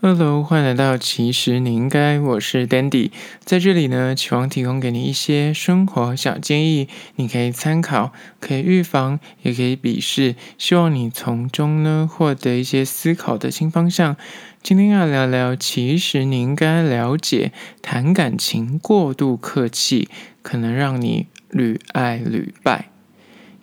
Hello，欢迎来到其实你应该，我是 Dandy，在这里呢，期望提供给你一些生活小建议，你可以参考，可以预防，也可以鄙视，希望你从中呢获得一些思考的新方向。今天要聊聊，其实你应该了解，谈感情过度客气，可能让你屡爱屡败。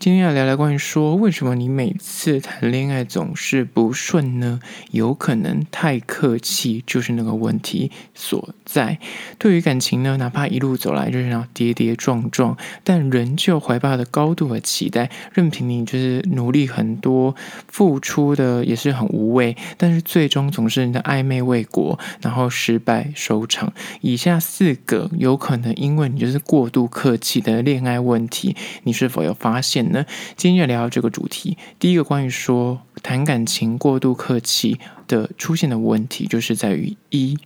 今天要聊聊关于说，为什么你每次谈恋爱总是不顺呢？有可能太客气就是那个问题所在。对于感情呢，哪怕一路走来就是那跌跌撞撞，但仍旧怀抱的高度和期待，任凭你就是努力很多，付出的也是很无畏，但是最终总是你的暧昧未果，然后失败收场。以下四个有可能因为你就是过度客气的恋爱问题，你是否有发现？那今天要聊这个主题，第一个关于说谈感情过度客气的出现的问题，就是在于一，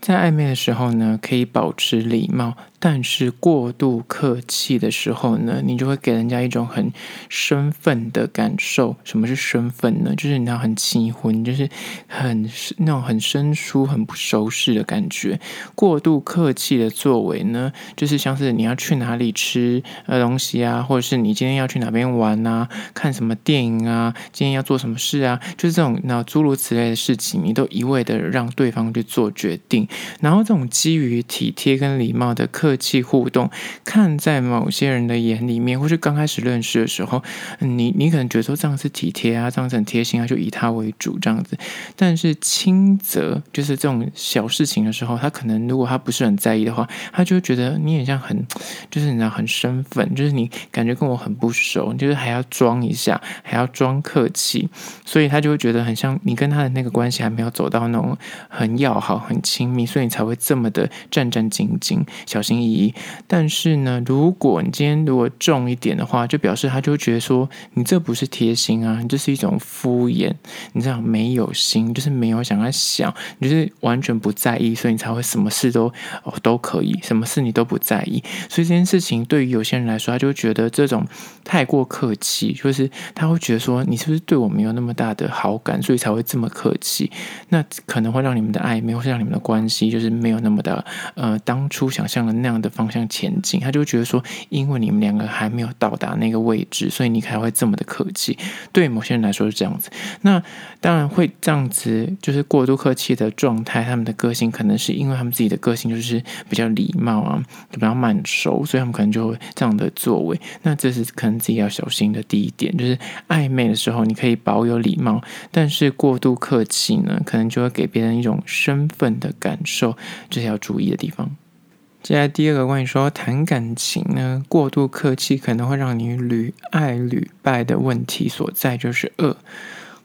在暧昧的时候呢，可以保持礼貌。但是过度客气的时候呢，你就会给人家一种很生分的感受。什么是生分呢？就是你要很气愤，就是很那种很生疏、很不熟识的感觉。过度客气的作为呢，就是像是你要去哪里吃呃东西啊，或者是你今天要去哪边玩啊，看什么电影啊，今天要做什么事啊，就是这种那诸如此类的事情，你都一味的让对方去做决定。然后这种基于体贴跟礼貌的客。客气互动，看在某些人的眼里面，或是刚开始认识的时候，你你可能觉得说这样是体贴啊，这样子很贴心啊，就以他为主这样子。但是轻则就是这种小事情的时候，他可能如果他不是很在意的话，他就会觉得你很像很就是你知道很生分，就是你感觉跟我很不熟，就是还要装一下，还要装客气，所以他就会觉得很像你跟他的那个关系还没有走到那种很要好、很亲密，所以你才会这么的战战兢兢、小心。但是呢，如果你今天如果重一点的话，就表示他就觉得说你这不是贴心啊，你这是一种敷衍，你这样没有心，就是没有想要想，你就是完全不在意，所以你才会什么事都哦都可以，什么事你都不在意。所以这件事情对于有些人来说，他就觉得这种太过客气，就是他会觉得说你是不是对我没有那么大的好感，所以才会这么客气？那可能会让你们的暧昧，或是让你们的关系，就是没有那么的呃当初想象的那这样。的方向前进，他就觉得说，因为你们两个还没有到达那个位置，所以你才会这么的客气。对某些人来说是这样子，那当然会这样子，就是过度客气的状态。他们的个性可能是因为他们自己的个性就是比较礼貌啊，比较慢熟，所以他们可能就会这样的作为。那这是可能自己要小心的第一点，就是暧昧的时候你可以保有礼貌，但是过度客气呢，可能就会给别人一种身份的感受，这是要注意的地方。接下来第二个关于说谈感情呢，过度客气可能会让你屡爱屡败的问题所在，就是二，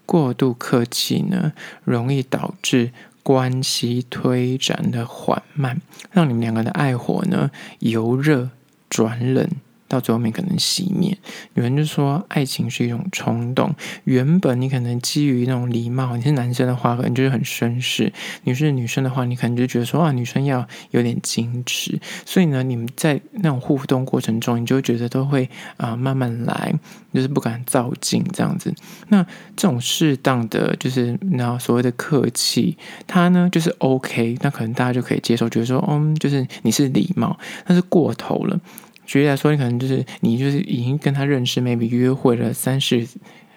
过度客气呢，容易导致关系推展的缓慢，让你们两个的爱火呢由热转冷。到最后面可能熄灭。有人就说，爱情是一种冲动。原本你可能基于那种礼貌，你是男生的话，可能就是很绅士；你是女生的话，你可能就觉得说，啊，女生要有点矜持。所以呢，你们在那种互动过程中，你就觉得都会啊、慢慢来，就是不敢躁进这样子。那这种适当的，就是然后所谓的客气，它呢就是 OK，那可能大家就可以接受，觉得说，嗯，就是你是礼貌，但是过头了。举例来说，你可能就是你就是已经跟他认识，maybe 约会了三四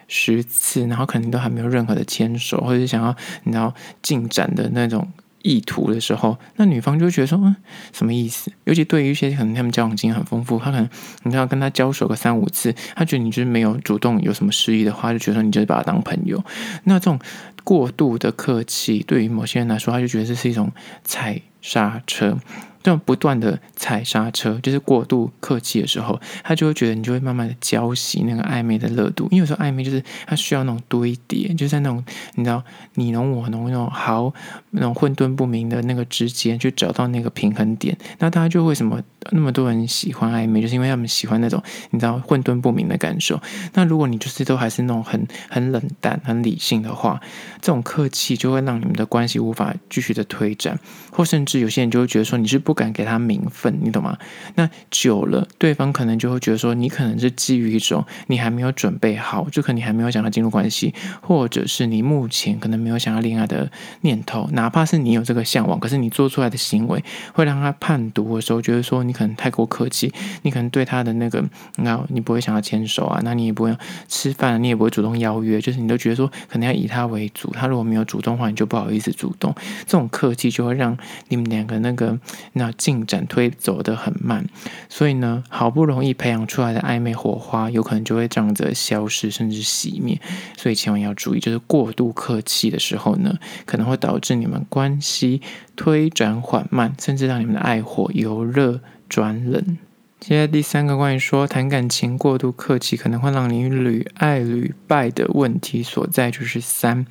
十次，然后可能都还没有任何的牵手，或者是想要你知道进展的那种意图的时候，那女方就会觉得说，嗯，什么意思？尤其对于一些可能他们交往经验很丰富，他可能你要跟他交手个三五次，他觉得你就是没有主动有什么示意的话，就觉得你就是把他当朋友。那这种过度的客气，对于某些人来说，他就觉得这是一种踩刹车。这种不断的踩刹车，就是过度客气的时候，他就会觉得你就会慢慢的浇熄那个暧昧的热度。因为有时候暧昧就是他需要那种堆叠，就在那种你知道你侬我侬那种好那种混沌不明的那个之间去找到那个平衡点。那大家就为什么那么多人喜欢暧昧，就是因为他们喜欢那种你知道混沌不明的感受。那如果你就是都还是那种很很冷淡、很理性的话，这种客气就会让你们的关系无法继续的推展，或甚至有些人就会觉得说你是不。不敢给他名分，你懂吗？那久了，对方可能就会觉得说，你可能是基于一种你还没有准备好，就可能你还没有想要进入关系，或者是你目前可能没有想要恋爱的念头，哪怕是你有这个向往，可是你做出来的行为会让他判读的时候，觉得说你可能太过客气，你可能对他的那个，那你不会想要牵手啊，那你也不会吃饭，你也不会主动邀约，就是你都觉得说可能要以他为主，他如果没有主动的话，你就不好意思主动，这种客气就会让你们两个那个那进展推走得很慢，所以呢，好不容易培养出来的暧昧火花，有可能就会这样子消失，甚至熄灭。所以千万要注意，就是过度客气的时候呢，可能会导致你们关系推展缓慢，甚至让你们的爱火由热转冷。接下第三个关于说谈感情过度客气，可能会让你屡爱屡败的问题所在，就是三。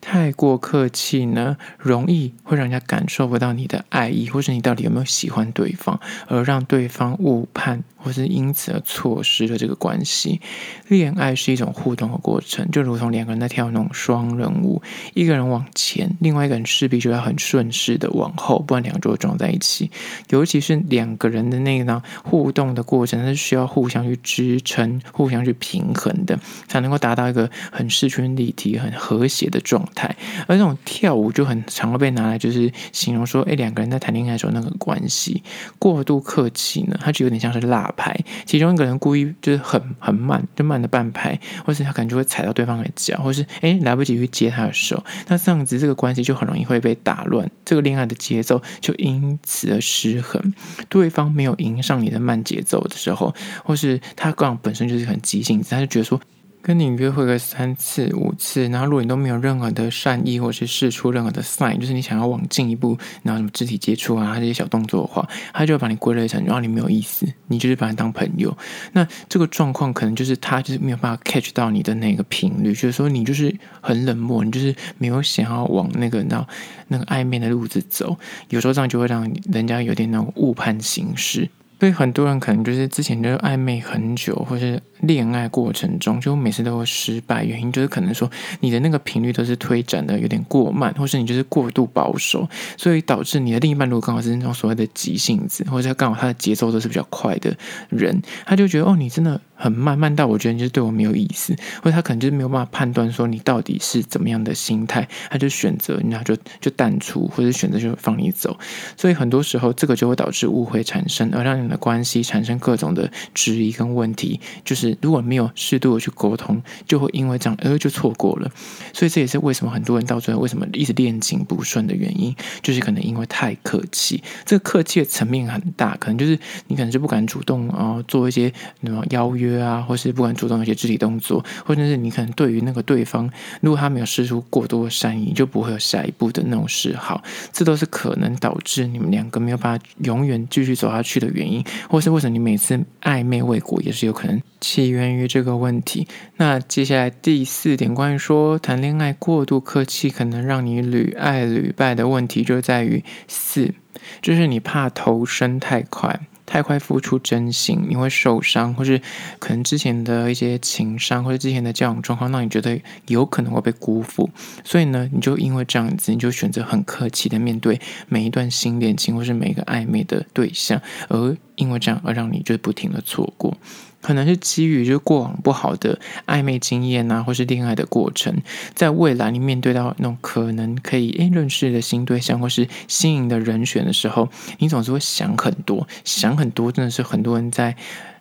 太过客气呢，容易会让人家感受不到你的爱意，或是你到底有没有喜欢对方，而让对方误判。或是因此而错失了这个关系。恋爱是一种互动的过程，就如同两个人在跳那种双人舞，一个人往前，另外一个人势必就要很顺势的往后，不然两个就会撞在一起。尤其是两个人的那个互动的过程，它是需要互相去支撑、互相去平衡的，才能够达到一个很势均力敌、很和谐的状态。而这种跳舞就很常会被拿来就是形容说，哎，两个人在谈恋爱的时候那个关系过度客气呢，它就有点像是辣。拍，其中一个人故意就是很很慢，就慢的半拍，或是他感觉会踩到对方的脚，或是哎来不及去接他的手，那这样子这个关系就很容易会被打乱，这个恋爱的节奏就因此而失衡。对方没有迎上你的慢节奏的时候，或是他刚好本身就是很急性子，他就觉得说。跟你约会个三次五次，然后如果你都没有任何的善意，或是试出任何的 sign，就是你想要往进一步，然后什么肢体接触啊这些小动作的话，他就会把你归类成，然后你没有意思，你就是把他当朋友。那这个状况可能就是他就是没有办法 catch 到你的那个频率，就是说你就是很冷漠，你就是没有想要往那个那那个暧昧的路子走，有时候这样就会让人家有点那种误判形势。所以很多人可能就是之前就暧昧很久，或是恋爱过程中就每次都会失败，原因就是可能说你的那个频率都是推展的有点过慢，或是你就是过度保守，所以导致你的另一半如果刚好是那种所谓的急性子，或者刚好他的节奏都是比较快的人，他就觉得哦，你真的。很慢慢到我觉得你就是对我没有意思，或者他可能就是没有办法判断说你到底是怎么样的心态，他就选择然后就就淡出，或者选择就放你走。所以很多时候这个就会导致误会产生，而让你们的关系产生各种的质疑跟问题。就是如果没有适度的去沟通，就会因为这样而就错过了。所以这也是为什么很多人到最后为什么一直恋情不顺的原因，就是可能因为太客气。这个客气的层面很大，可能就是你可能就不敢主动啊、呃、做一些那种邀约。啊，或是不管主动一些肢体动作，或者是你可能对于那个对方，如果他没有施出过多的善意，就不会有下一步的那种示好，这都是可能导致你们两个没有办法永远继续走下去的原因，或是为什么你每次暧昧未果，也是有可能起源于这个问题。那接下来第四点，关于说谈恋爱过度客气，可能让你屡爱屡败的问题，就在于四，就是你怕投身太快。太快付出真心，你会受伤，或是可能之前的一些情伤，或者之前的交往状况，让你觉得有可能会被辜负，所以呢，你就因为这样子，你就选择很客气的面对每一段新恋情，或是每一个暧昧的对象，而因为这样而让你就不停的错过。可能是基于就是过往不好的暧昧经验啊，或是恋爱的过程，在未来你面对到那种可能可以诶认识的新对象或是新颖的人选的时候，你总是会想很多，想很多，真的是很多人在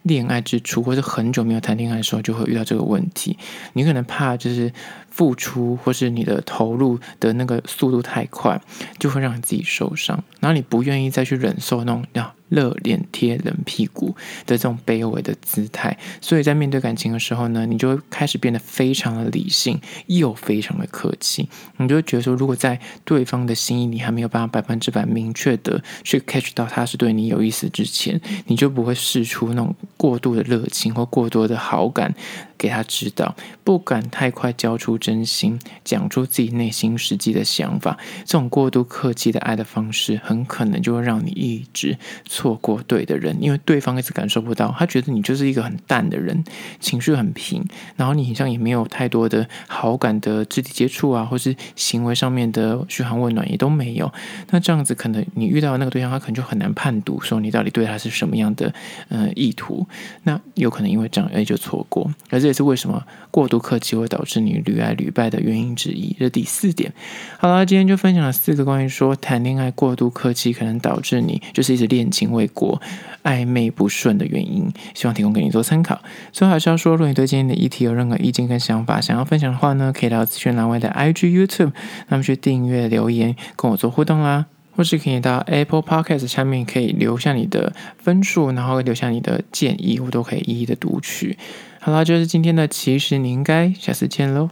恋爱之初或是很久没有谈恋爱的时候就会遇到这个问题。你可能怕就是付出或是你的投入的那个速度太快，就会让你自己受伤，然后你不愿意再去忍受那种要。热脸贴冷屁股的这种卑微的姿态，所以在面对感情的时候呢，你就会开始变得非常的理性，又非常的客气。你就会觉得说，如果在对方的心意你还没有办法百分之百明确的去 catch 到他是对你有意思之前，你就不会试出那种过度的热情或过多的好感。给他指导，不敢太快交出真心，讲出自己内心实际的想法。这种过度客气的爱的方式，很可能就会让你一直错过对的人，因为对方一直感受不到，他觉得你就是一个很淡的人，情绪很平，然后你好像也没有太多的好感的肢体接触啊，或是行为上面的嘘寒问暖也都没有。那这样子，可能你遇到那个对象，他可能就很难判读，说你到底对他是什么样的呃意图。那有可能因为这样，哎，就错过。而这也是为什么过度客气会导致你屡爱屡败的原因之一。这是第四点。好了，今天就分享了四个关于说谈恋爱过度客气可能导致你就是一直恋情未果、暧昧不顺的原因，希望提供给你做参考。最后还是要说，如果你对今天的议题有任何意见跟想法，想要分享的话呢，可以到资讯栏外的 IG、YouTube，那么去订阅、留言跟我做互动啦。或是可以到 Apple Podcast 下面可以留下你的分数，然后留下你的建议，我都可以一一的读取。好了，就是今天的，其实你应该下次见喽。